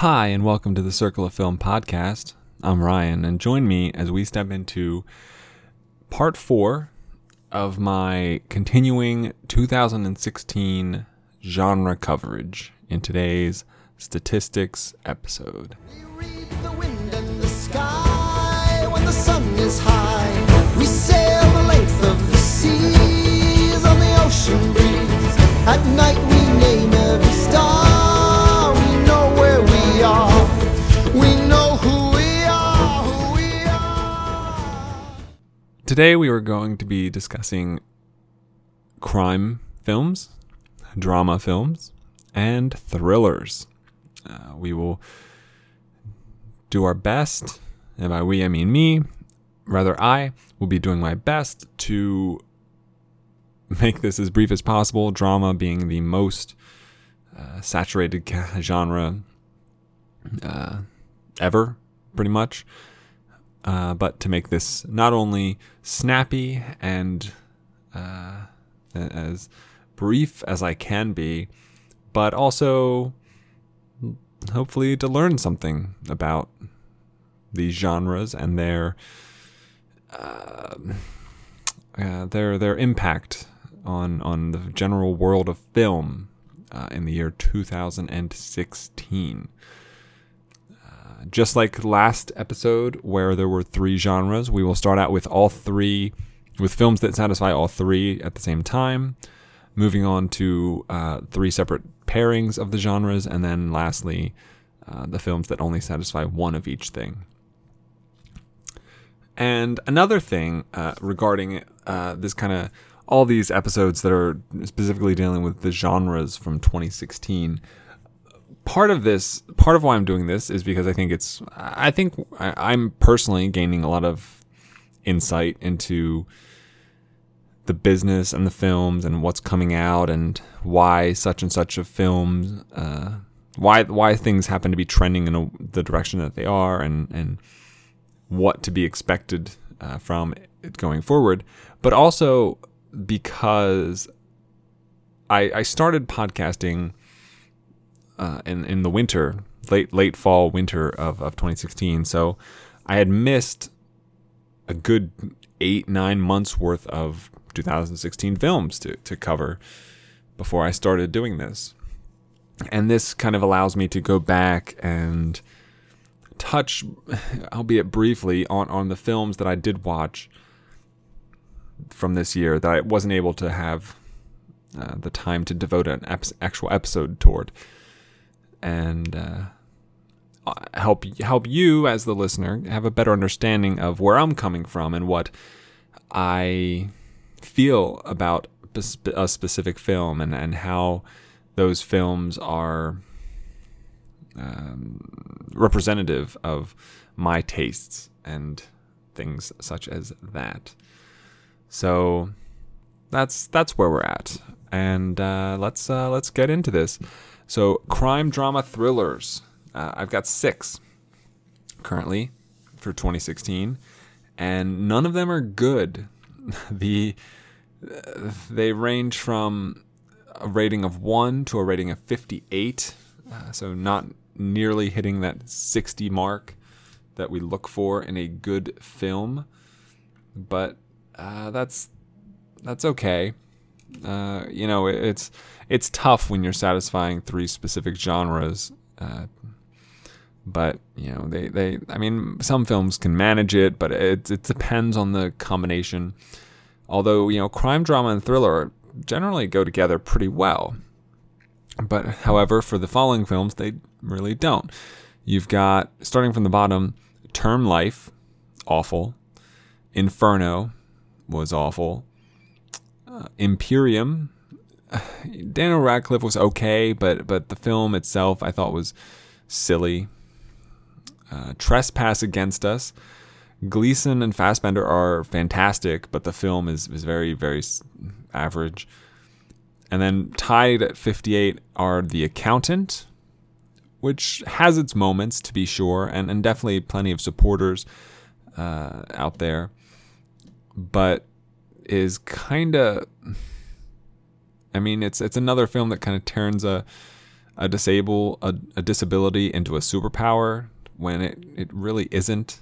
Hi, and welcome to the Circle of Film podcast. I'm Ryan, and join me as we step into part four of my continuing 2016 genre coverage in today's statistics episode. At night we name every star. Today we are going to be discussing crime films, drama films, and thrillers. Uh, we will do our best, and by we I mean me, rather I will be doing my best to make this as brief as possible. Drama being the most uh, saturated genre uh, ever, pretty much. Uh, but to make this not only snappy and uh, as brief as I can be, but also hopefully to learn something about these genres and their uh, uh, their their impact on on the general world of film uh, in the year 2016 just like last episode where there were three genres, we will start out with all three, with films that satisfy all three at the same time, moving on to uh, three separate pairings of the genres, and then lastly, uh, the films that only satisfy one of each thing. And another thing uh, regarding uh, this kind of all these episodes that are specifically dealing with the genres from 2016 part of this part of why i'm doing this is because i think it's i think I- i'm personally gaining a lot of insight into the business and the films and what's coming out and why such and such a film uh, why why things happen to be trending in a, the direction that they are and and what to be expected uh, from it going forward. But also because I, I started podcasting uh, in in the winter, late late fall winter of, of 2016. So I had missed a good eight nine months worth of 2016 films to to cover before I started doing this, and this kind of allows me to go back and touch, albeit briefly, on on the films that I did watch from this year that I wasn't able to have uh, the time to devote an ep- actual episode toward and uh, help help you as the listener have a better understanding of where I'm coming from and what I feel about a specific film and, and how those films are um, representative of my tastes and things such as that. So that's that's where we're at, and uh, let's uh, let's get into this. So, crime drama thrillers. Uh, I've got six currently for 2016, and none of them are good. the uh, they range from a rating of one to a rating of 58, uh, so not nearly hitting that 60 mark that we look for in a good film. But uh, that's that's okay uh, you know, it, it's it's tough when you're satisfying three specific genres. Uh, but you know, they, they I mean, some films can manage it, but it it depends on the combination. Although you know, crime drama and thriller generally go together pretty well. But however, for the following films, they really don't. You've got starting from the bottom, Term Life, awful. Inferno was awful. Uh, Imperium. Daniel Radcliffe was okay, but but the film itself I thought was silly. Uh, Trespass Against Us. Gleeson and Fassbender are fantastic, but the film is, is very, very average. And then tied at 58 are The Accountant, which has its moments to be sure, and, and definitely plenty of supporters uh, out there, but is kind of. I mean, it's it's another film that kind of turns a a disable a, a disability into a superpower when it, it really isn't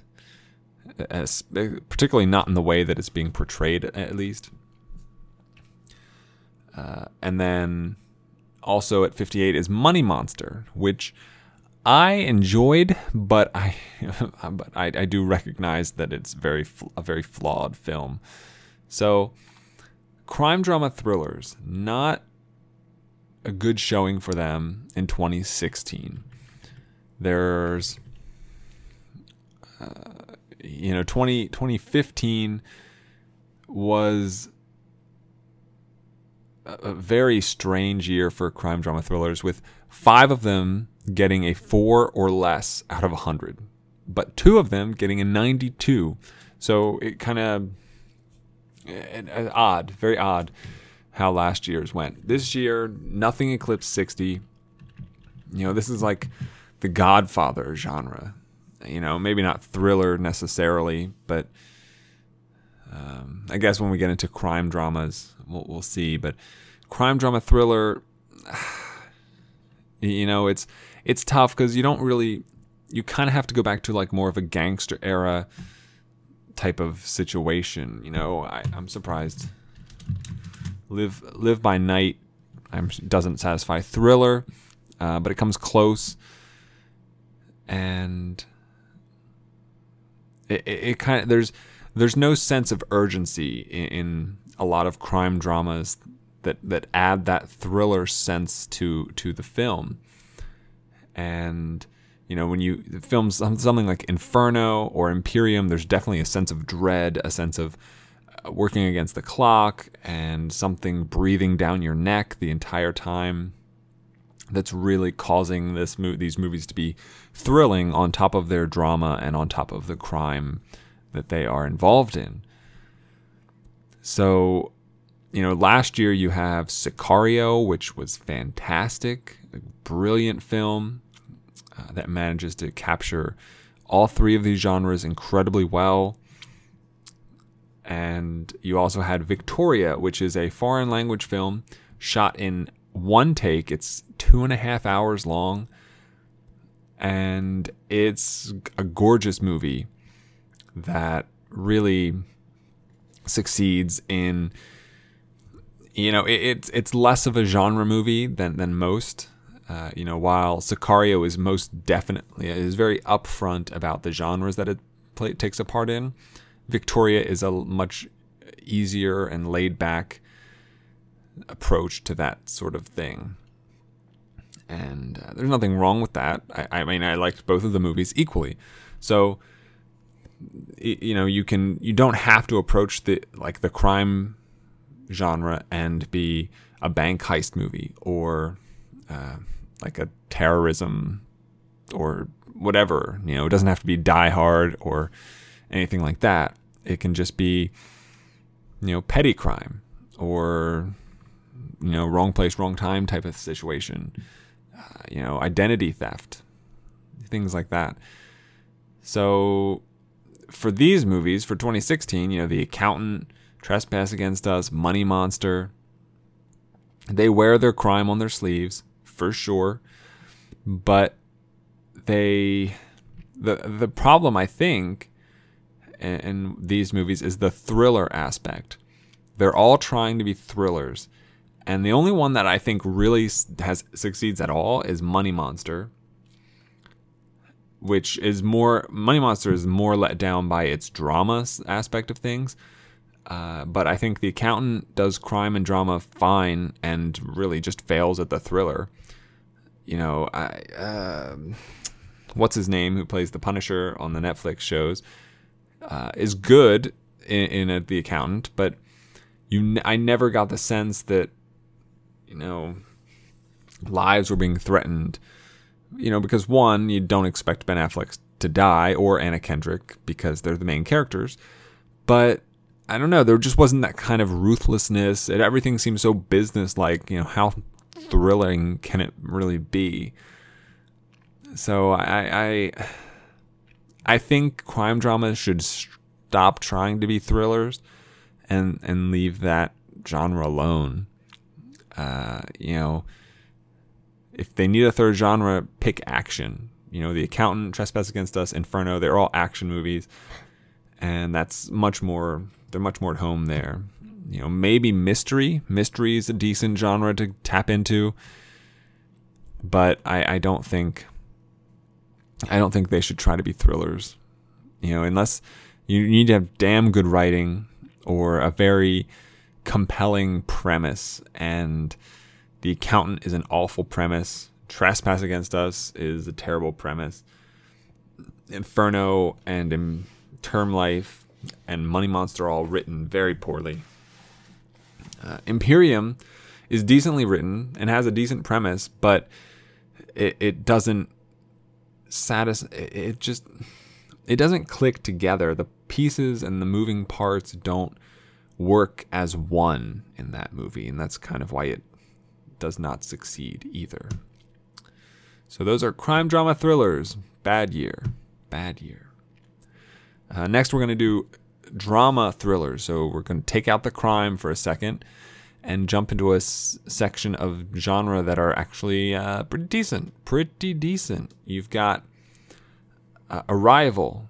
as, particularly not in the way that it's being portrayed at least. Uh, and then also at 58 is money monster which i enjoyed but i but I, I do recognize that it's very a very flawed film. So crime drama thrillers not a good showing for them in 2016. There's, uh, you know, 20, 2015 was a very strange year for crime drama thrillers, with five of them getting a four or less out of 100, but two of them getting a 92. So it kind of odd, very odd how last year's went. This year, nothing eclipsed 60. You know, this is like the Godfather genre. You know, maybe not thriller necessarily, but um, I guess when we get into crime dramas, we'll, we'll see. But crime drama thriller, you know, it's it's tough because you don't really, you kind of have to go back to like more of a gangster era type of situation. You know, I, I'm surprised Live Live by Night I'm, doesn't satisfy. Thriller, uh, but it comes close, and it, it, it kind of there's there's no sense of urgency in, in, a lot of crime dramas that that add that thriller sense to to the film, and you know when you film something like Inferno or Imperium, there's definitely a sense of dread, a sense of uh, working against the clock and something breathing down your neck the entire time that's really causing this mo- these movies to be thrilling on top of their drama and on top of the crime that they are involved in. So, you know, last year you have Sicario, which was fantastic, a brilliant film uh, that manages to capture all three of these genres incredibly well. And you also had Victoria, which is a foreign language film shot in one take. It's two and a half hours long. And it's a gorgeous movie that really succeeds in you know it, it's it's less of a genre movie than than most uh, you know while Sicario is most definitely is very upfront about the genres that it play, takes a part in Victoria is a much easier and laid back approach to that sort of thing. And uh, there's nothing wrong with that. I, I, mean, I liked both of the movies equally. So, you know, you can you don't have to approach the like the crime genre and be a bank heist movie or uh, like a terrorism or whatever. You know, it doesn't have to be Die Hard or anything like that. It can just be, you know, petty crime or, you know, wrong place, wrong time type of situation. Uh, you know, identity theft, things like that. So for these movies, for 2016, you know, The Accountant, Trespass Against Us, Money Monster, they wear their crime on their sleeves for sure. But they the the problem I think in, in these movies is the thriller aspect. They're all trying to be thrillers. And the only one that I think really has succeeds at all is Money Monster, which is more Money Monster is more let down by its drama aspect of things. Uh, but I think the accountant does crime and drama fine and really just fails at the thriller. You know, I uh, what's his name who plays the Punisher on the Netflix shows uh, is good in, in the accountant, but you I never got the sense that you know lives were being threatened. You know, because one, you don't expect Ben Affleck to die or Anna Kendrick because they're the main characters, but I don't know. There just wasn't that kind of ruthlessness. It, everything seemed so business-like. You know, how thrilling can it really be? So I, I I think crime dramas should stop trying to be thrillers and and leave that genre alone. Uh, you know, if they need a third genre, pick action. You know, The Accountant, Trespass Against Us, Inferno, they're all action movies. And that's much more, they're much more at home there. You know, maybe mystery. Mystery is a decent genre to tap into. But I, I don't think, I don't think they should try to be thrillers. You know, unless you need to have damn good writing or a very compelling premise and the accountant is an awful premise. Trespass Against Us is a terrible premise. Inferno and in Term Life and Money Monster all written very poorly. Uh, Imperium is decently written and has a decent premise, but it, it doesn't satisfy. It just it doesn't click together. The pieces and the moving parts don't work as one in that movie, and that's kind of why it does not succeed either. So those are crime drama thrillers. Bad year. Bad year. Uh, next, we're going to do drama thrillers. So we're going to take out the crime for a second and jump into a s- section of genre that are actually uh, pretty decent. Pretty decent. You've got uh, Arrival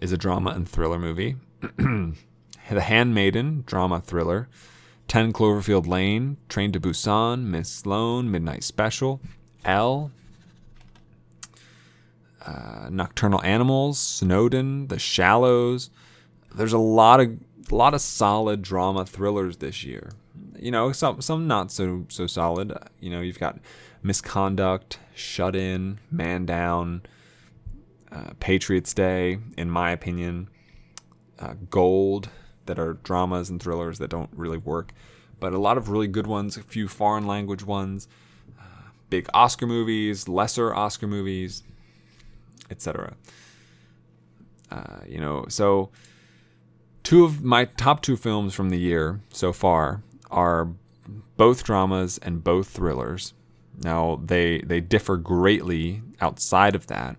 is a drama and thriller movie. the Handmaiden, drama thriller. 10 Cloverfield Lane, Train to Busan, Miss Sloane, Midnight Special, Elle, uh, Nocturnal Animals, Snowden, The Shallows. There's a lot of a lot of solid drama thrillers this year. You know, some some not so so solid. You know, you've got Misconduct, Shut In, Man Down, uh, Patriots Day, in my opinion, uh, Gold, that are dramas and thrillers that don't really work, but a lot of really good ones, a few foreign language ones, uh, big Oscar movies, lesser Oscar movies, etc. Uh, you know, so two of my top two films from the year so far are both dramas and both thrillers. Now they they differ greatly outside of that.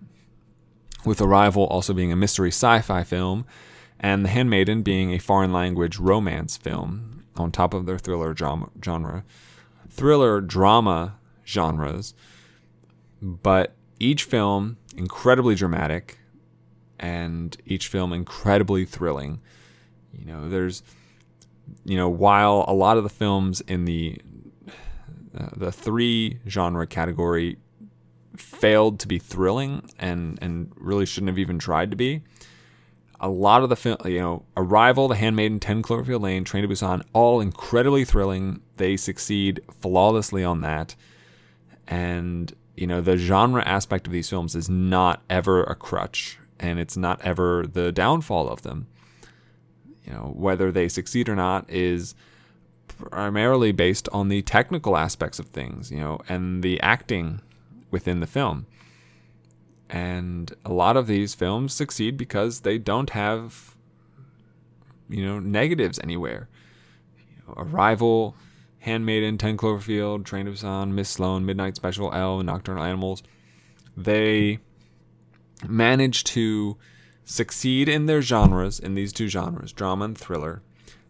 With Arrival also being a mystery sci-fi film, and The Handmaiden being a foreign language romance film on top of their thriller genre. Thriller drama genres, but each film incredibly dramatic and each film incredibly thrilling. You know, there's you know, while a lot of the films in the uh, the three genre category failed to be thrilling and and really shouldn't have even tried to be, a lot of the film, you know, Arrival, The Handmaiden, 10 Cloverfield Lane, Train to Busan, all incredibly thrilling. They succeed flawlessly on that. And, you know, the genre aspect of these films is not ever a crutch, and it's not ever the downfall of them. You know, whether they succeed or not is primarily based on the technical aspects of things, you know, and the acting within the film. And a lot of these films succeed because they don't have, you know, negatives anywhere. You know, Arrival, Handmaiden, Ten Cloverfield, Train of Busan, Miss Sloane, Midnight Special, Elle, Nocturnal Animals. They manage to succeed in their genres, in these two genres, drama and thriller.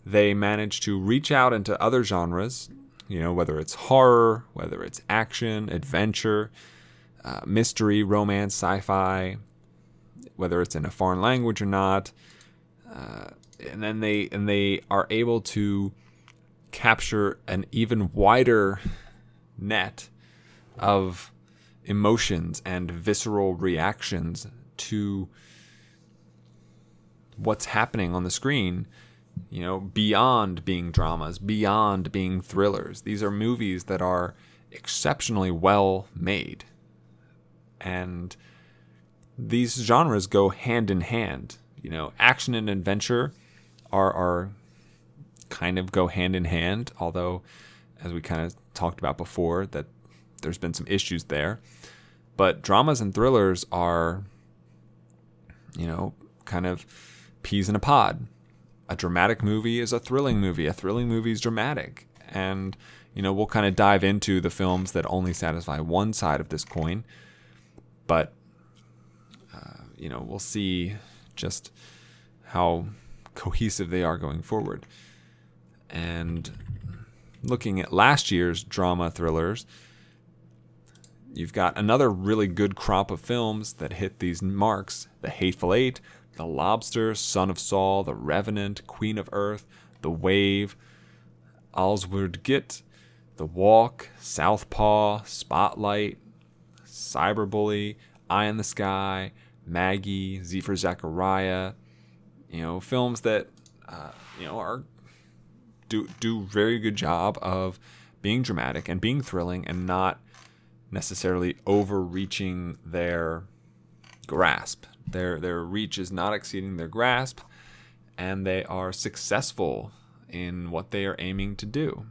They manage to reach out into other genres, you know, whether it's horror, whether it's action, adventure, uh, mystery, romance, sci-fi, whether it's in a foreign language or not, uh, and then they and they are able to capture an even wider net of emotions and visceral reactions to what's happening on the screen you know beyond being dramas beyond being thrillers these are movies that are exceptionally well made and these genres go hand in hand. You know, action and adventure are are kind of go hand in hand, although as we kind of talked about before that there's been some issues there. But dramas and thrillers are you know, kind of peas in a pod. A dramatic movie is a thrilling movie. A thrilling movie is dramatic. And you know, we'll kind of dive into the films that only satisfy one side of this coin but uh, you know we'll see just how cohesive they are going forward. And looking at last year's drama thrillers, you've got another really good crop of films that hit these marks The Hateful Eight, The Lobster, Son of Saul, The Revenant, Queen of Earth, The Wave, Oswald Git, The Walk, Southpaw, Spotlight, Cyberbully, Eye in the Sky, Maggie, Z for Zachariah. You know, films that uh, you know are do do very good job of being dramatic and being thrilling and not necessarily overreaching their grasp. Their their reach is not exceeding their grasp, and they are successful in what they are aiming to do.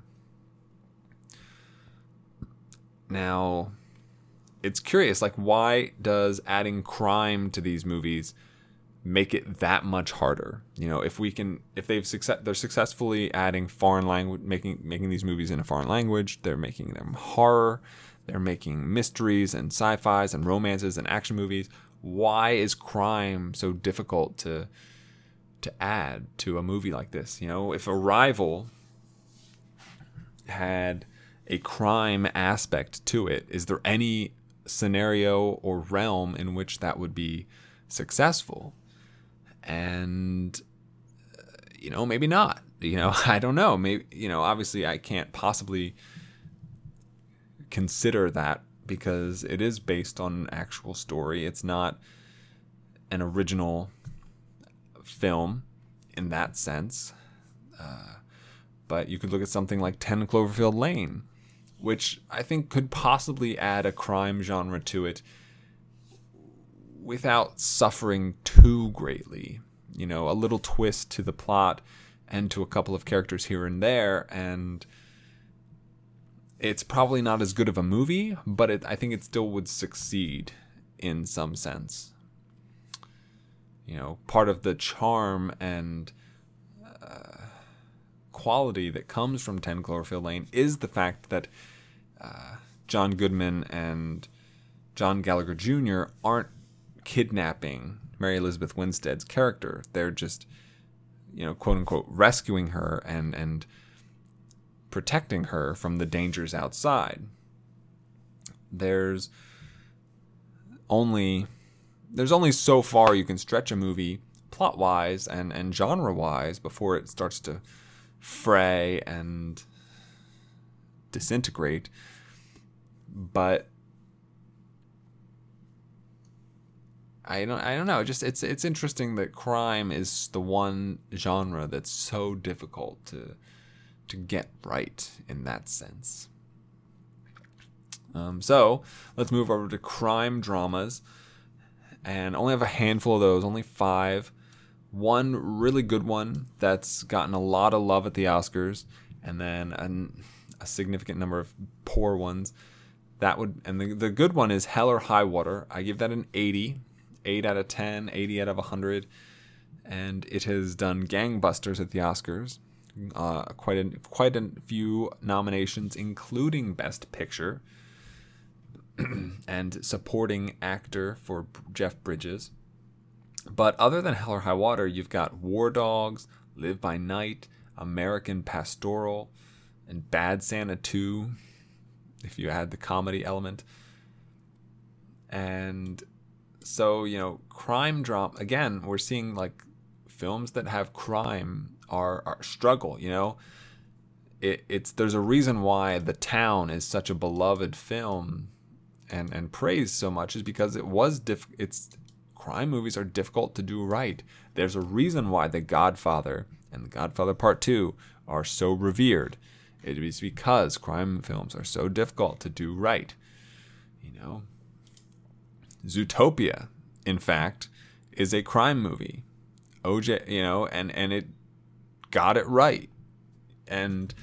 Now, it's curious like why does adding crime to these movies make it that much harder you know if we can if they've success they're successfully adding foreign language making making these movies in a foreign language they're making them horror they're making mysteries and sci-fis and romances and action movies why is crime so difficult to to add to a movie like this you know if arrival had a crime aspect to it is there any scenario or realm in which that would be successful. And, uh, you know, maybe not. You know, I don't know. Maybe, you know, obviously I can't possibly consider that because it is based on an actual story. It's not an original film in that sense. Uh, but you could look at something like 10 Cloverfield Lane, which I think could possibly add a crime genre to it without suffering too greatly. You know, a little twist to the plot and to a couple of characters here and there, and it's probably not as good of a movie, but it, I think it still would succeed in some sense. You know, part of the charm and quality that comes from 10 Cloverfield Lane is the fact that uh, John Goodman and John Gallagher Jr. aren't kidnapping Mary Elizabeth Winstead's character. They're just, you know, quote unquote, rescuing her and, and protecting her from the dangers outside. There's only there's only so far you can stretch a movie plot wise and, and genre wise before it starts to fray and disintegrate. But I don't I don't know. Just it's it's interesting that crime is the one genre that's so difficult to to get right in that sense. Um, so let's move over to crime dramas, and only have a handful of those, only five one really good one that's gotten a lot of love at the Oscars, and then an, a significant number of poor ones. That would and the, the good one is Hell or High Water. I give that an 80, 8 out of 10, 80 out of 100, and it has done gangbusters at the Oscars. Uh, quite a quite a few nominations, including Best Picture and supporting actor for Jeff Bridges. But other than Hell or High Water, you've got War Dogs, Live by Night, American Pastoral, and Bad Santa 2, if you add the comedy element. And so, you know, crime drama, again, we're seeing like films that have crime are, are struggle, you know? It, it's there's a reason why the town is such a beloved film and and praised so much is because it was diff it's crime movies are difficult to do right. There's a reason why The Godfather and The Godfather Part 2 are so revered. It is because crime films are so difficult to do right. You know, Zootopia, in fact, is a crime movie. OJ, you know, and and it got it right. And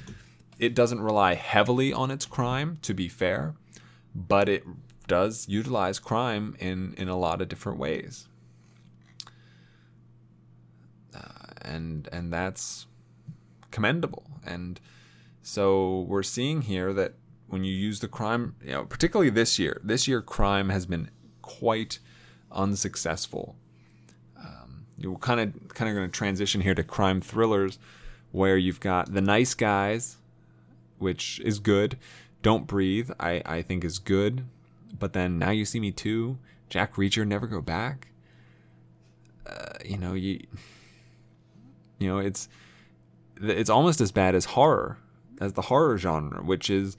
it doesn't rely heavily on its crime to be fair, but it does utilize crime in, in a lot of different ways. Uh, and and that's commendable. And so we're seeing here that when you use the crime, you know, particularly this year, this year crime has been quite unsuccessful. Um, you're kind of kind of going to transition here to crime thrillers, where you've got the nice guys, which is good. Don't breathe, I I think is good but then now you see me too. Jack Reacher, Never Go Back. Uh, you know you. You know it's it's almost as bad as horror, as the horror genre, which is,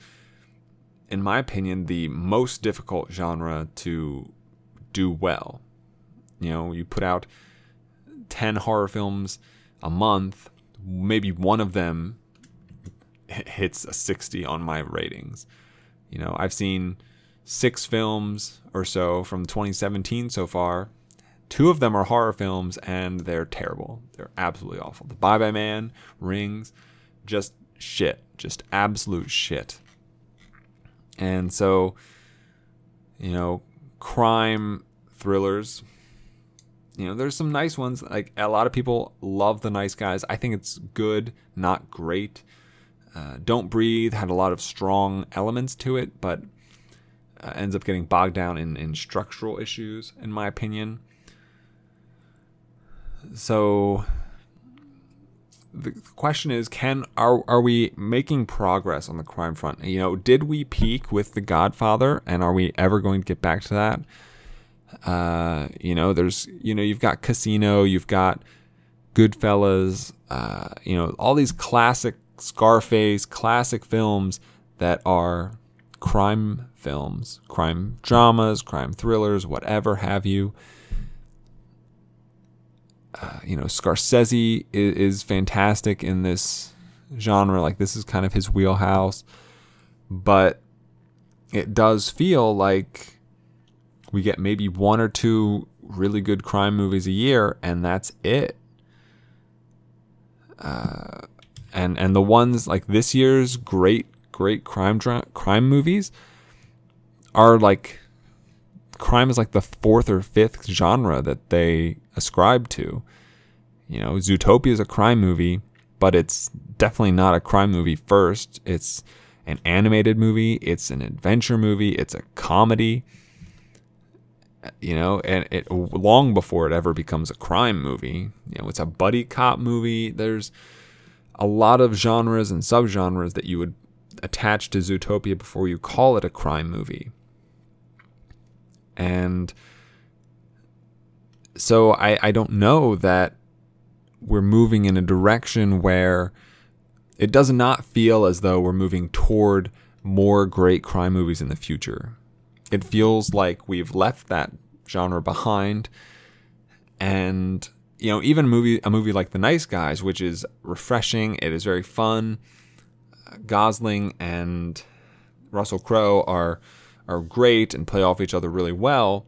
in my opinion, the most difficult genre to do well. You know, you put out 10 horror films a month, maybe one of them hits a 60 on my ratings. You know, I've seen six films or so from 2017 so far. Two of them are horror films and they're terrible. They're absolutely awful. The Bye Bye Man, Rings, just shit. Just absolute shit. And so, you know, crime thrillers, you know, there's some nice ones. Like a lot of people love The Nice Guys. I think it's good, not great. Uh, Don't Breathe had a lot of strong elements to it, but uh, ends up getting bogged down in, in structural issues, in my opinion. So the question is can are are we making progress on the crime front you know did we peak with the godfather and are we ever going to get back to that uh, you know, there's you know you've got Casino, you've got Goodfellas, uh, you know all these classic Scarface, classic films that are crime films, crime dramas, crime thrillers, whatever have you. Uh, you know, Scorsese is, is fantastic in this genre. Like this is kind of his wheelhouse, but it does feel like we get maybe one or two really good crime movies a year, and that's it. Uh, and and the ones like this year's great great crime dra- crime movies are like crime is like the fourth or fifth genre that they ascribe to. You know, Zootopia is a crime movie, but it's definitely not a crime movie first. It's an animated movie, it's an adventure movie, it's a comedy you know, and it long before it ever becomes a crime movie. You know, it's a buddy cop movie. There's a lot of genres and subgenres that you would attach to Zootopia before you call it a crime movie. And so I, I don't know that we're moving in a direction where it does not feel as though we're moving toward more great crime movies in the future it feels like we've left that genre behind. And you know, even movie a movie like The Nice Guys, which is refreshing, it is very fun. Uh, Gosling and Russell Crowe are are great and play off each other really well.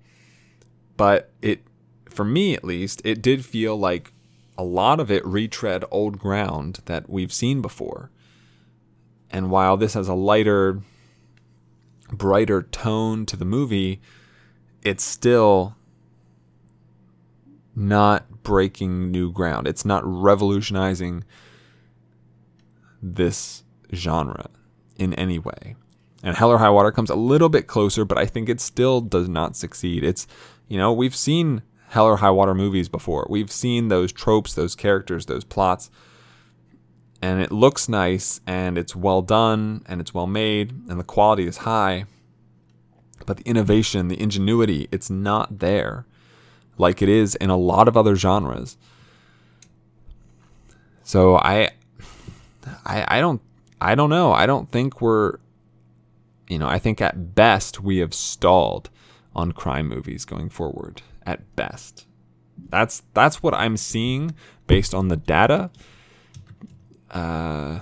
But it for me at least, it did feel like a lot of it retread old ground that we've seen before. And while this has a lighter brighter tone to the movie, it's still not breaking new ground. It's not revolutionizing this genre in any way. And Hell or High Water comes a little bit closer, but I think it still does not succeed. It's, you know, we've seen Hell or High Water movies before. We've seen those tropes, those characters, those plots. And it looks nice and it's well done and it's well made and the quality is high but the innovation, the ingenuity, it's not there like it is in a lot of other genres. So I I I don't I don't know. I don't think we're you know, I think at best we have stalled on crime movies going forward. At best. That's that's what I'm seeing based on the data. Uh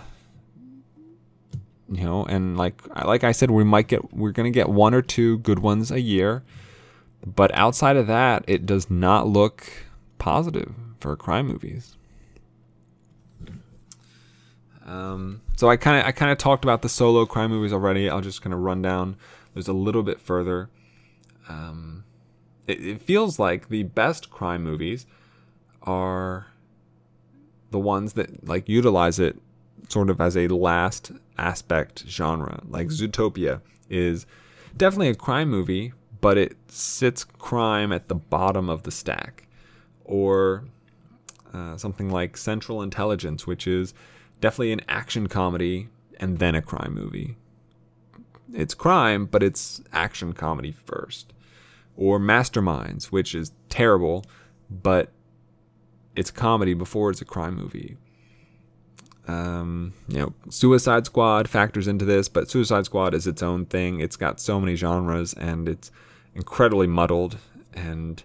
you know and like like i said we might get we're to get one or two good ones a year but outside of that it does not look positive for crime movies um, so i kind of i kind of talked about the solo crime movies already i'll just kind of run down there's a little bit further um, it, it feels like the best crime movies are the ones that like utilize it sort of as a last aspect genre. Like Zootopia is definitely a crime movie, but it sits crime at the bottom of the stack. Or uh, something like Central Intelligence, which is definitely an action comedy and then a crime movie. it's crime, but it's action comedy first. Or Masterminds, which is terrible, but it's comedy before it's a crime movie. Um, you know, Suicide Squad factors into this, but Suicide Squad is its own thing. It's got so many genres and it's incredibly muddled and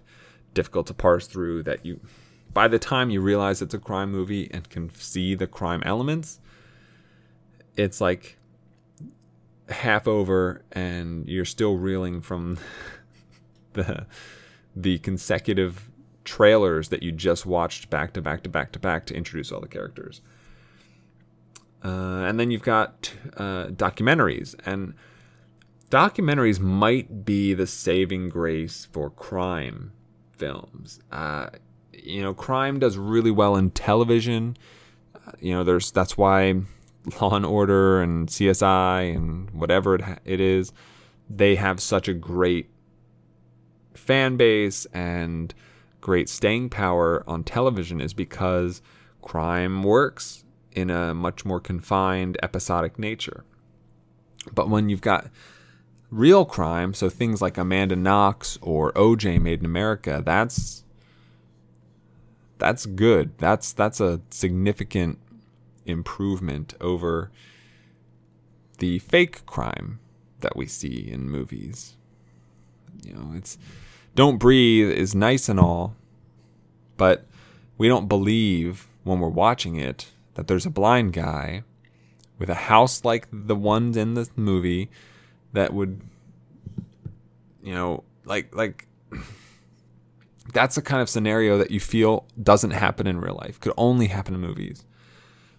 difficult to parse through that you by the time you realize it's a crime movie and can see the crime elements, it's like half over and you're still reeling from the the consecutive trailers that you just watched back to back to back to back to introduce all the characters. Uh, and then you've got uh, documentaries, and documentaries might be the saving grace for crime films. Uh, you know, crime does really well in television. Uh, you know, there's that's why Law and Order and CSI and whatever it, it is, they have such a great fan base and great staying power on television is because crime works in a much more confined episodic nature. But when you've got real crime, so things like Amanda Knox or OJ Made in America, that's that's good. That's that's a significant improvement over the fake crime that we see in movies. You know, it's Don't Breathe is nice and all, but we don't believe when we're watching it that there's a blind guy with a house like the ones in the movie that would you know like like that's the kind of scenario that you feel doesn't happen in real life could only happen in movies.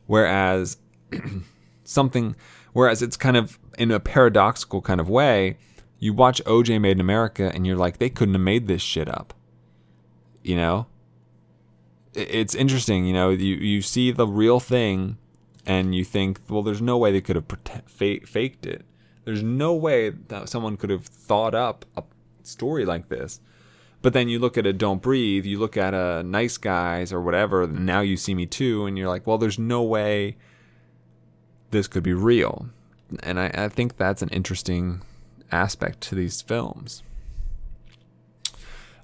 Whereas something whereas it's kind of in a paradoxical kind of way you watch oj made in america and you're like they couldn't have made this shit up you know? It's interesting you know you, you see the real thing and you think well there's no way they could have faked it. There's no way that someone could have thought up a story like this but then you look at a Don't Breathe, you look at a Nice Guys or whatever, now you see me too, and you're like, well, there's no way this could be real. And I, I think that's an interesting aspect to these films.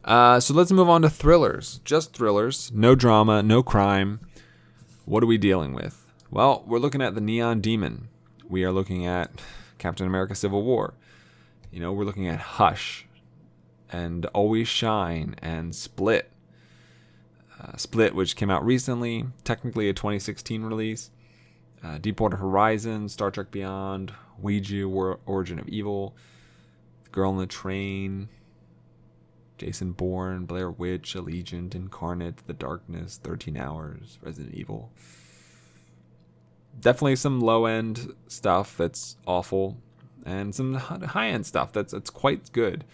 Uh, so let's move on to thrillers. Just thrillers, no drama, no crime. What are we dealing with? Well, we're looking at the Neon Demon. We are looking at Captain America Civil War. You know, we're looking at Hush, and Always Shine and Split. Uh, Split, which came out recently, technically a 2016 release. Uh, Deepwater Horizon, Star Trek Beyond, Ouija, War- Origin of Evil, the Girl on the Train, Jason Bourne, Blair Witch, Allegiant, Incarnate, The Darkness, 13 Hours, Resident Evil. Definitely some low end stuff that's awful, and some high end stuff that's that's quite good.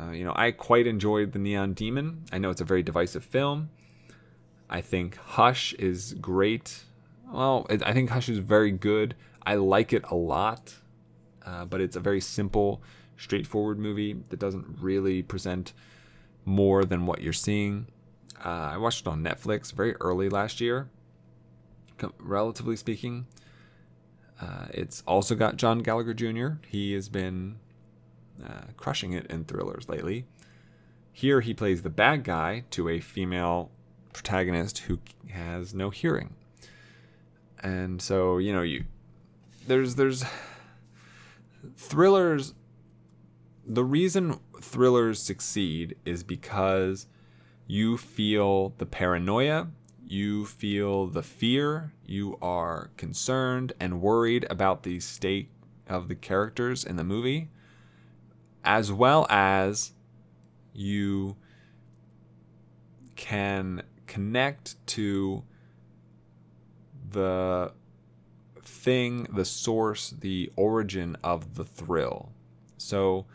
Uh, you know, I quite enjoyed The Neon Demon. I know it's a very divisive film. I think Hush is great. Well, I think Hush is very good. I like it a lot, uh, but it's a very simple, straightforward movie that doesn't really present more than what you're seeing. Uh, I watched it on Netflix very early last year, relatively speaking. Uh, it's also got John Gallagher Jr. He has been uh, crushing it in thrillers lately. Here he plays the bad guy to a female protagonist who has no hearing. And so, you know, you there's there's thrillers the reason thrillers succeed is because you feel the paranoia, you feel the fear, you are concerned and worried about the state of the characters in the movie as well as you can connect to the thing, the source, the origin of the thrill. So,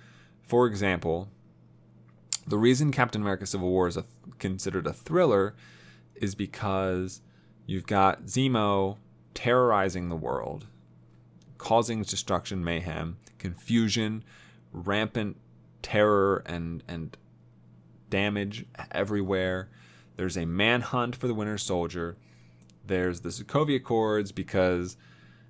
for example, the reason Captain America Civil War is a, considered a thriller is because you've got Zemo terrorizing the world, causing destruction, mayhem, confusion, rampant terror and and damage everywhere. There's a manhunt for the Winter Soldier. There's the Sokovia Accords because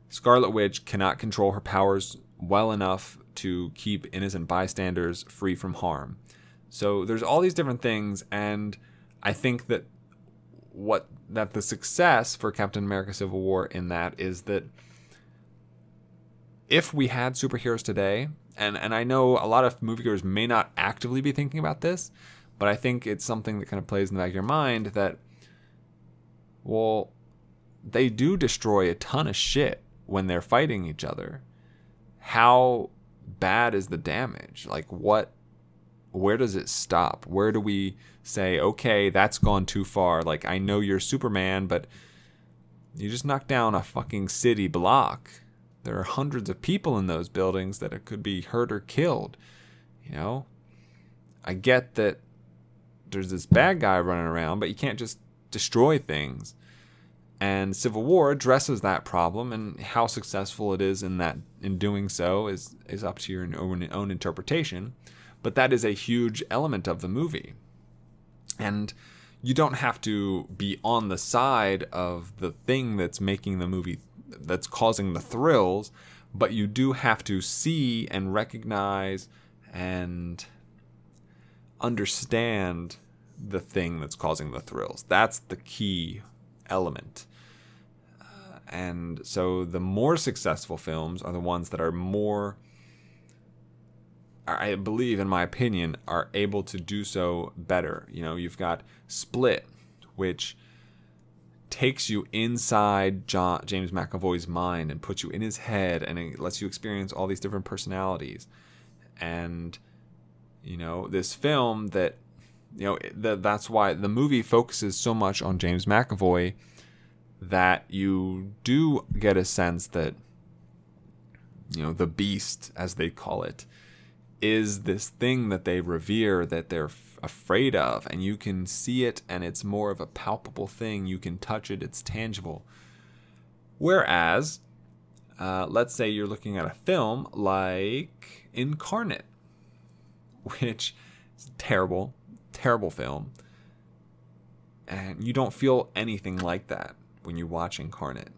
Scarlet Witch cannot control her powers well enough to keep innocent bystanders free from harm. So there's all these different things, and I think that what that the success for Captain America Civil War in that is that if we had superheroes today, and, and I know a lot of moviegoers may not actively be thinking about this, but I think it's something that kind of plays in the back of your mind that, well, they do destroy a ton of shit when they're fighting each other. How bad is the damage? Like, what, where does it stop? Where do we say, okay, that's gone too far? Like, I know you're Superman, but you just knocked down a fucking city block there are hundreds of people in those buildings that it could be hurt or killed. You know, I get that there's this bad guy running around, but you can't just destroy things. And Civil War addresses that problem, and how successful it is in that in doing so is is up to your own, own interpretation. But that is a huge element of the movie, and you don't have to be on the side of the thing that's making the movie that's causing the thrills, but you do have to see and recognize and understand the thing that's causing the thrills. That's the key element. Uh, and so the more successful films are the ones that are more I believe in my opinion are able to do so better. You know, you've got Split which takes you inside John, James McAvoy's mind and puts you in his head and it lets you experience all these different personalities. And you know, this film that you know, that that's why the movie focuses so much on James McAvoy that you do get a sense that you know, the beast as they call it is this thing that they revere that they're afraid of and you can see it and it's more of a palpable thing. You can touch it. It's tangible. Whereas uh, let's say you're looking at a film like incarnate which is terrible terrible film and you don't feel anything like that when you watch incarnate.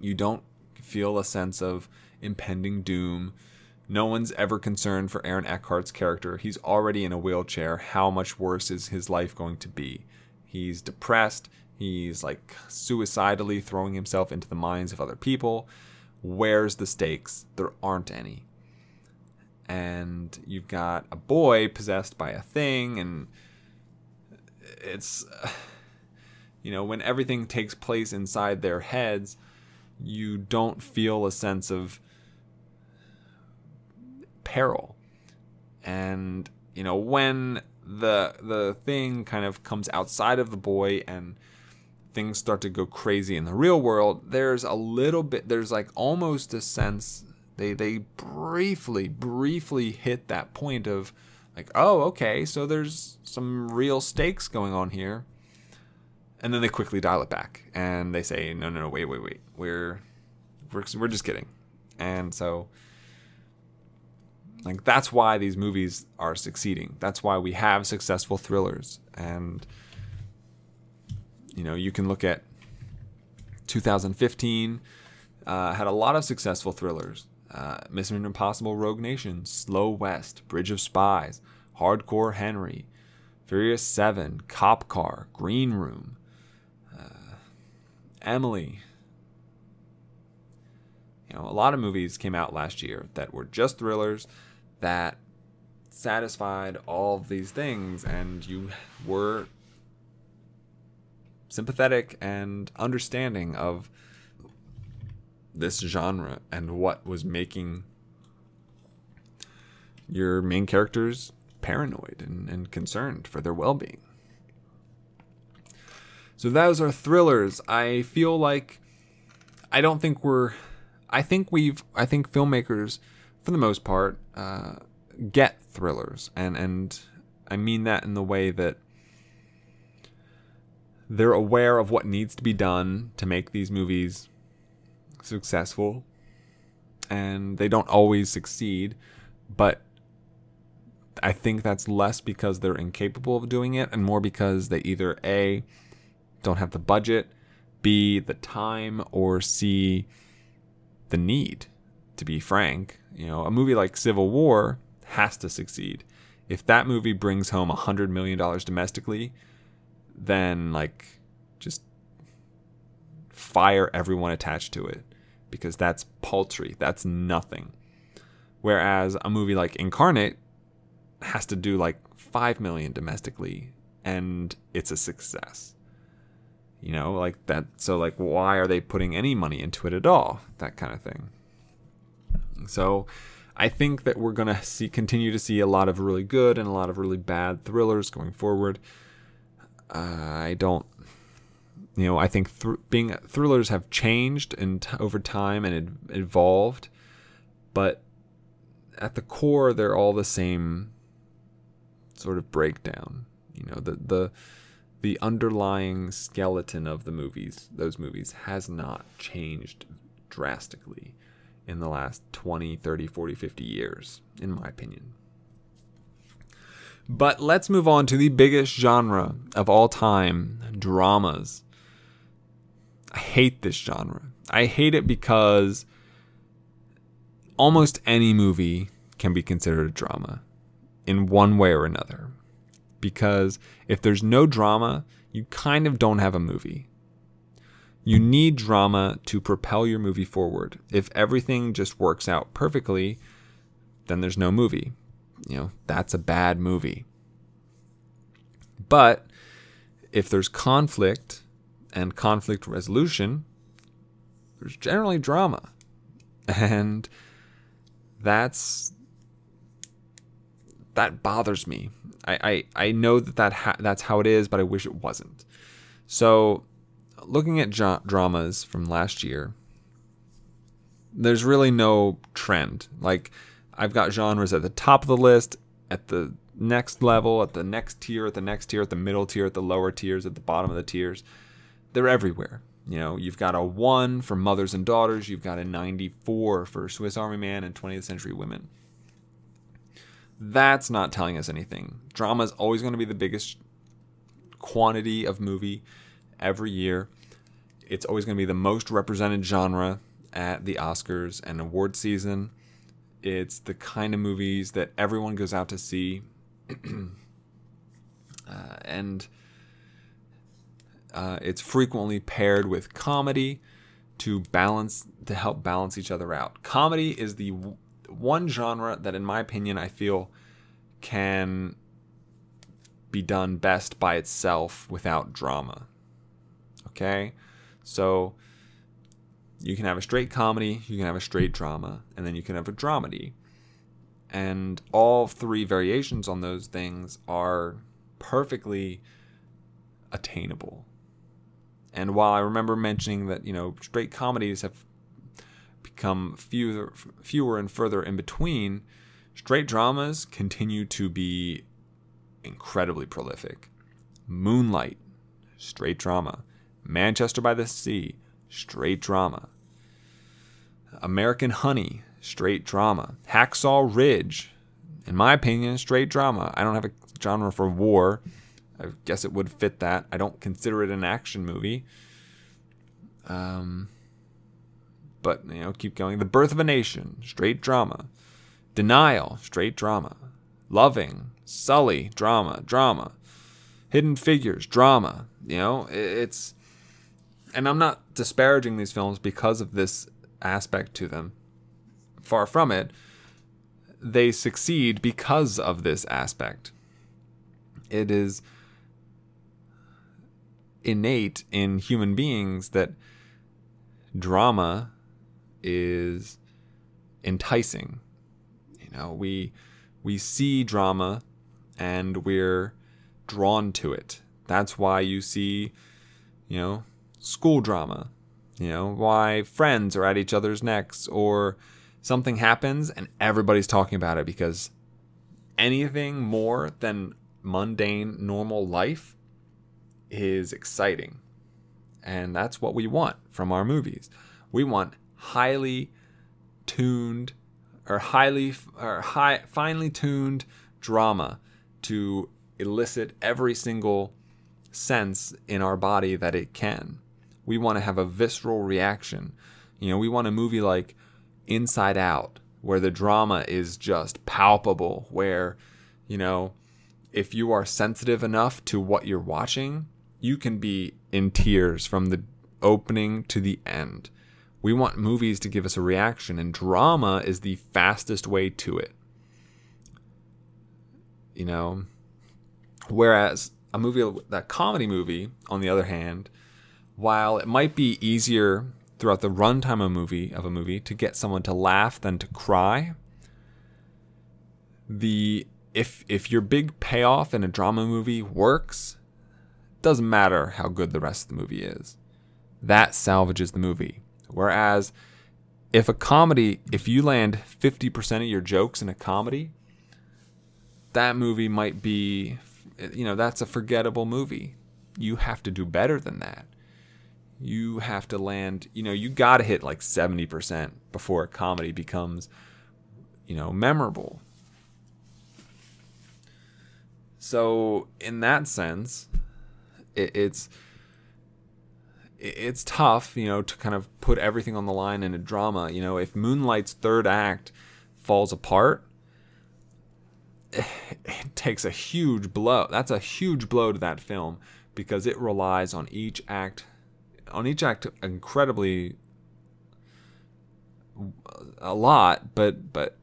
You don't feel a sense of impending doom no one's ever concerned for Aaron Eckhart's character. He's already in a wheelchair. How much worse is his life going to be? He's depressed. He's like suicidally throwing himself into the minds of other people. Where's the stakes? There aren't any. And you've got a boy possessed by a thing, and it's, you know, when everything takes place inside their heads, you don't feel a sense of peril. And you know, when the the thing kind of comes outside of the boy and things start to go crazy in the real world, there's a little bit there's like almost a sense they they briefly briefly hit that point of like, oh, okay, so there's some real stakes going on here. And then they quickly dial it back and they say, no, no, no, wait, wait, wait. We're we're, we're just kidding. And so like that's why these movies are succeeding. That's why we have successful thrillers. And you know, you can look at 2015 uh, had a lot of successful thrillers. Uh, Mission Impossible: Rogue Nation, Slow West, Bridge of Spies, Hardcore Henry, Furious Seven, Cop Car, Green Room, uh, Emily. You know, a lot of movies came out last year that were just thrillers that satisfied all these things and you were sympathetic and understanding of this genre and what was making your main characters paranoid and, and concerned for their well-being. So those are thrillers. I feel like i don't think we're i think we've i think filmmakers for the most part, uh, get thrillers, and and I mean that in the way that they're aware of what needs to be done to make these movies successful, and they don't always succeed, but I think that's less because they're incapable of doing it, and more because they either a don't have the budget, b the time, or c the need to be frank. You know, a movie like Civil War has to succeed. If that movie brings home a hundred million dollars domestically, then like just fire everyone attached to it because that's paltry. That's nothing. Whereas a movie like Incarnate has to do like 5 million domestically and it's a success. You know, like that. So, like, why are they putting any money into it at all? That kind of thing. So, I think that we're gonna see continue to see a lot of really good and a lot of really bad thrillers going forward. Uh, I don't, you know, I think being thrillers have changed and over time and it evolved, but at the core they're all the same sort of breakdown. You know, the the the underlying skeleton of the movies, those movies, has not changed drastically in the last 20, 30, 40, 50 years, in my opinion. But let's move on to the biggest genre of all time dramas. I hate this genre. I hate it because almost any movie can be considered a drama in one way or another. Because if there's no drama, you kind of don't have a movie. You need drama to propel your movie forward. If everything just works out perfectly, then there's no movie. You know, that's a bad movie. But if there's conflict and conflict resolution, there's generally drama. And that's that bothers me. I, I, I know that, that ha- that's how it is, but I wish it wasn't. So, looking at jo- dramas from last year, there's really no trend. Like, I've got genres at the top of the list, at the next level, at the next tier, at the next tier, at the middle tier, at the lower tiers, at the bottom of the tiers. They're everywhere. You know, you've got a 1 for mothers and daughters, you've got a 94 for Swiss Army Man and 20th Century Women. That's not telling us anything. Drama is always going to be the biggest quantity of movie every year. It's always going to be the most represented genre at the Oscars and award season. It's the kind of movies that everyone goes out to see. uh, and uh, it's frequently paired with comedy to balance to help balance each other out. Comedy is the w- one genre that, in my opinion, I feel can be done best by itself without drama. Okay, so you can have a straight comedy, you can have a straight drama, and then you can have a dramedy. And all three variations on those things are perfectly attainable. And while I remember mentioning that, you know, straight comedies have become fewer, fewer and further in between, straight dramas continue to be incredibly prolific. Moonlight, straight drama. Manchester by the Sea, straight drama. American Honey, straight drama. Hacksaw Ridge, in my opinion, straight drama. I don't have a genre for war. I guess it would fit that. I don't consider it an action movie. Um, but you know, keep going. The Birth of a Nation, straight drama. Denial, straight drama. Loving, Sully, drama, drama. Hidden Figures, drama. You know, it's. And I'm not disparaging these films because of this aspect to them. Far from it. They succeed because of this aspect. It is innate in human beings that drama is enticing. You know, we we see drama and we're drawn to it. That's why you see, you know, school drama. You know, why friends are at each other's necks or something happens and everybody's talking about it because anything more than mundane normal life is exciting. And that's what we want from our movies. We want highly tuned or highly or high finely tuned drama to elicit every single sense in our body that it can. We want to have a visceral reaction. You know, we want a movie like Inside Out, where the drama is just palpable, where, you know, if you are sensitive enough to what you're watching, you can be in tears from the opening to the end. We want movies to give us a reaction, and drama is the fastest way to it. You know, whereas a movie, that comedy movie, on the other hand, while it might be easier throughout the runtime of a movie of a movie to get someone to laugh than to cry, the if if your big payoff in a drama movie works, doesn't matter how good the rest of the movie is. That salvages the movie. Whereas if a comedy, if you land 50% of your jokes in a comedy, that movie might be, you know, that's a forgettable movie. You have to do better than that. You have to land, you know, you got to hit like 70% before a comedy becomes, you know, memorable. So, in that sense, it, it's it's tough, you know, to kind of put everything on the line in a drama. You know, if Moonlight's third act falls apart, it takes a huge blow. That's a huge blow to that film because it relies on each act, on each act incredibly uh, a lot, but but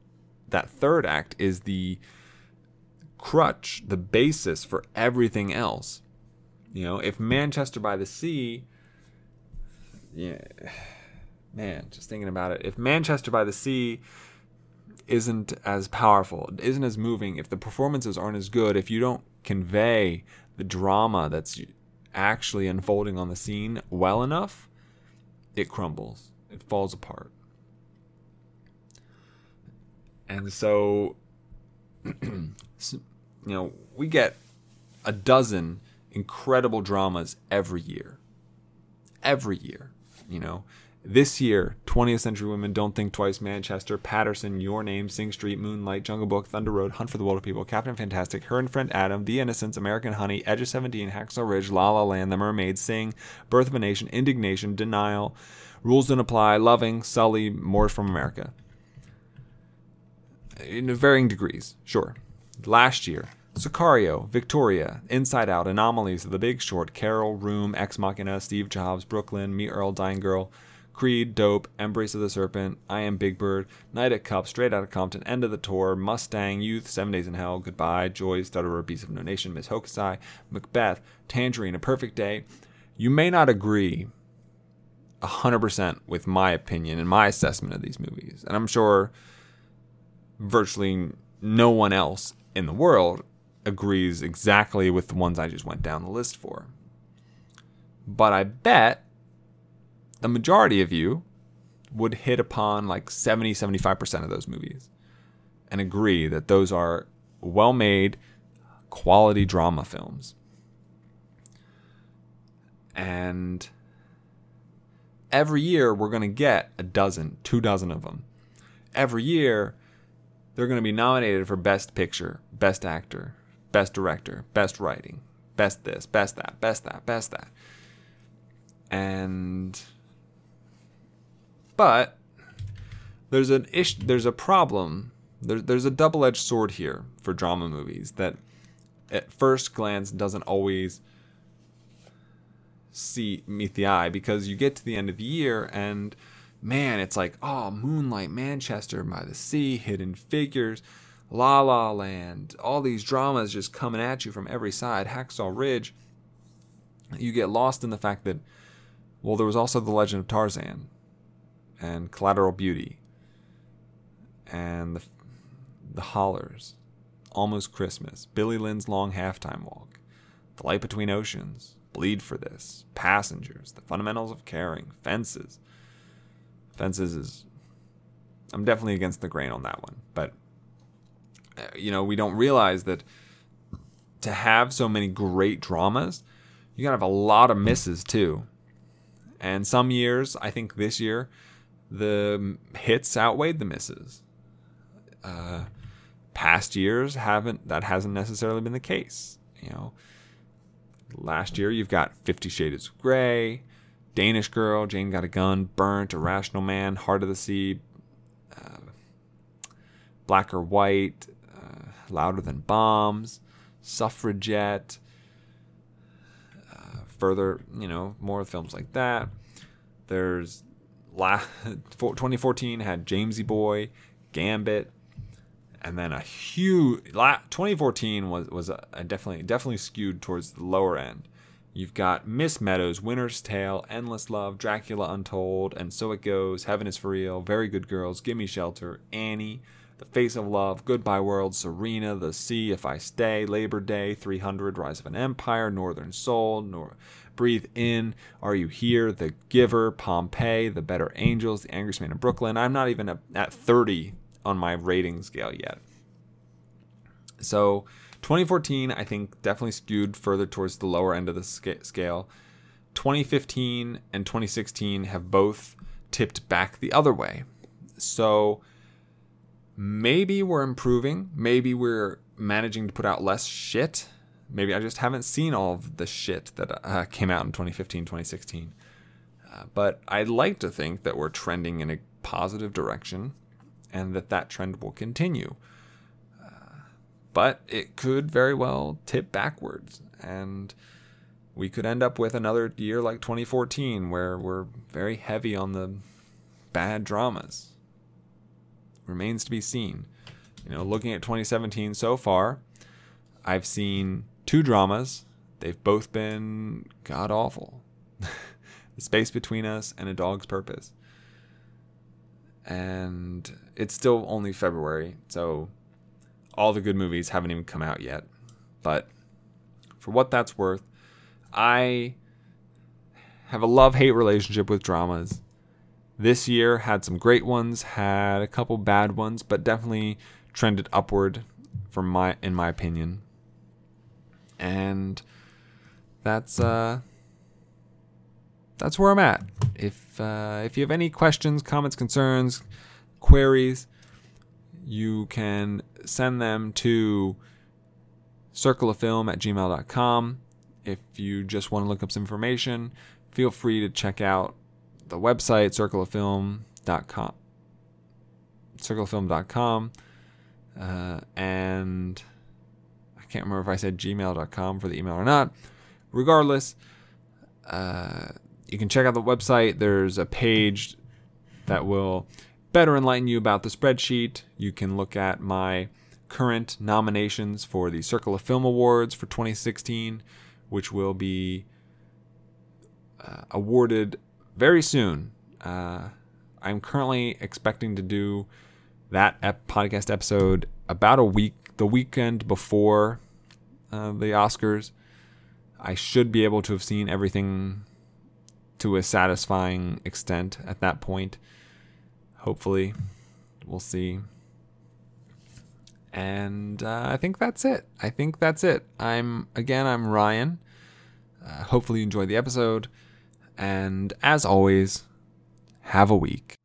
that third act is the crutch, the basis for everything else. You know, if Manchester by the Sea yeah, man, just thinking about it. If Manchester by the Sea isn't as powerful, isn't as moving, if the performances aren't as good, if you don't convey the drama that's actually unfolding on the scene well enough, it crumbles. It falls apart. And so, you know, we get a dozen incredible dramas every year. Every year you know. This year, 20th Century Women, Don't Think Twice, Manchester, Paterson, Your Name, Sing Street, Moonlight, Jungle Book, Thunder Road, Hunt for the Wilderpeople, Captain Fantastic, Her and Friend Adam, The Innocents, American Honey, Edge of 17, Hacksaw Ridge, La La Land, The Mermaid, Sing, Birth of a Nation, Indignation, Denial, Rules Don't Apply, Loving, Sully, More from America. In varying degrees, sure. Last year, Sicario, Victoria, Inside Out, Anomalisa, The Big Short, Carol, Room, Ex Machina, Steve Jobs, Brooklyn, Me Earl, Dying Girl, Creed, Dope, Embrace of the Serpent, I Am Big Bird, Knight of Cups, Straight Outta Compton, End of the Tour, Mustang, Youth, Seven Days in Hell, Goodbye, Joy, Stutterer, Beast of No Nation, Miss Hokusai, Macbeth, Tangerine, A Perfect Day. You may not agree 100% with my opinion and my assessment of these movies, and I'm sure virtually no one else in the world agrees exactly with the ones I just went down the list for. But I bet the majority of you would hit upon like 70, 75% of those movies and agree that those are well made, quality drama films. And every year we're going to get a dozen, two dozen of them. Every year they're going to be nominated for Best Picture, Best Actor, best director, best writing, best this, best that, best that, best that. And but there's an ish there's a problem. There's there's a double-edged sword here for drama movies that at first glance doesn't always see meet the eye because you get to the end of the year and man, it's like, oh, Moonlight, Manchester by the Sea, Hidden Figures, La La Land, all these dramas just coming at you from every side, Hacksaw Ridge, you get lost in the fact that, well, there was also The Legend of Tarzan and Collateral Beauty and the, the Hollars, Almost Christmas, Billy Lynn's Long Halftime Walk, The Light Between Oceans, Bleed for This, Passengers, The Fundamentals of Caring, Fences. Fences is. I'm definitely against the grain on that one, but uh, you know, we don't realize that to have so many great dramas, you gotta have a lot of misses too. And some years, I think this year, the hits outweighed the misses. Uh, past years haven't that hasn't necessarily been the case. You know, last year you've got Fifty Shades of Grey, Danish Girl, Jane Got a Gun, Burnt, Irrational Man, Heart of the Sea, uh, Black or White, uh, Louder Than Bombs, Suffragette. Uh, further, you know, more films like that. There's la- 2014 had Jamesy Boy, Gambit, and then a huge 2014 was was a, a definitely definitely skewed towards the lower end. You've got Miss Meadows, Winter's Tale, Endless Love, Dracula Untold, and So It Goes, Heaven is for Real, Very Good Girls, Gimme Shelter, Annie, The Face of Love, Goodbye World, Serena, The Sea, If I Stay, Labor Day, 300, Rise of an Empire, Northern Soul, Nor- Breathe In, Are You Here, The Giver, Pompeii, The Better Angels, The Angriest Man in Brooklyn. I'm not even at 30 on my rating scale yet. So 2014, I think, definitely skewed further towards the lower end of the scale. 2015 and 2016 have both tipped back the other way. So maybe we're improving. Maybe we're managing to put out less shit. Maybe I just haven't seen all of the shit that uh, came out in 2015, 2016. Uh, but I'd like to think that we're trending in a positive direction and that that trend will continue. But it could very well tip backwards and we could end up with another year like 2014 where we're very heavy on the bad dramas. Remains to be seen. You know looking at 2017 so far i've seen two dramas they've both been god awful the space between us and a dog's purpose and it's still only february so all the good movies haven't even come out yet. But for what that's worth, I have a love hate relationship with dramas. This year had some great ones, had a couple bad ones, but definitely trended upward from my in my opinion. And that's uh that's where I'm at. If uh, if you have any questions, comments, concerns, queries, you can send them to circleoffilm at gmail.com. If you just want to look up some information, feel free to check out the website, circleoffilm.com. Circleoffilm.com. Uh, and can't remember if I said gmail.com for the email or not. Regardless, uh, you can check out the website. There's a page that will better enlighten you about the spreadsheet. You can look at my current nominations for the Circle of Film Awards for 2016, which will be uh, awarded very soon. Uh, I'm currently expecting to do that ep- podcast episode about a week, the weekend before uh, the Oscars. I should be able to have seen everything to a satisfying extent at that point. Hopefully, we'll see. And uh, I think that's it. I think that's it. I'm again. I'm Ryan. Uh, hopefully, you enjoyed the episode. And as always, have a week.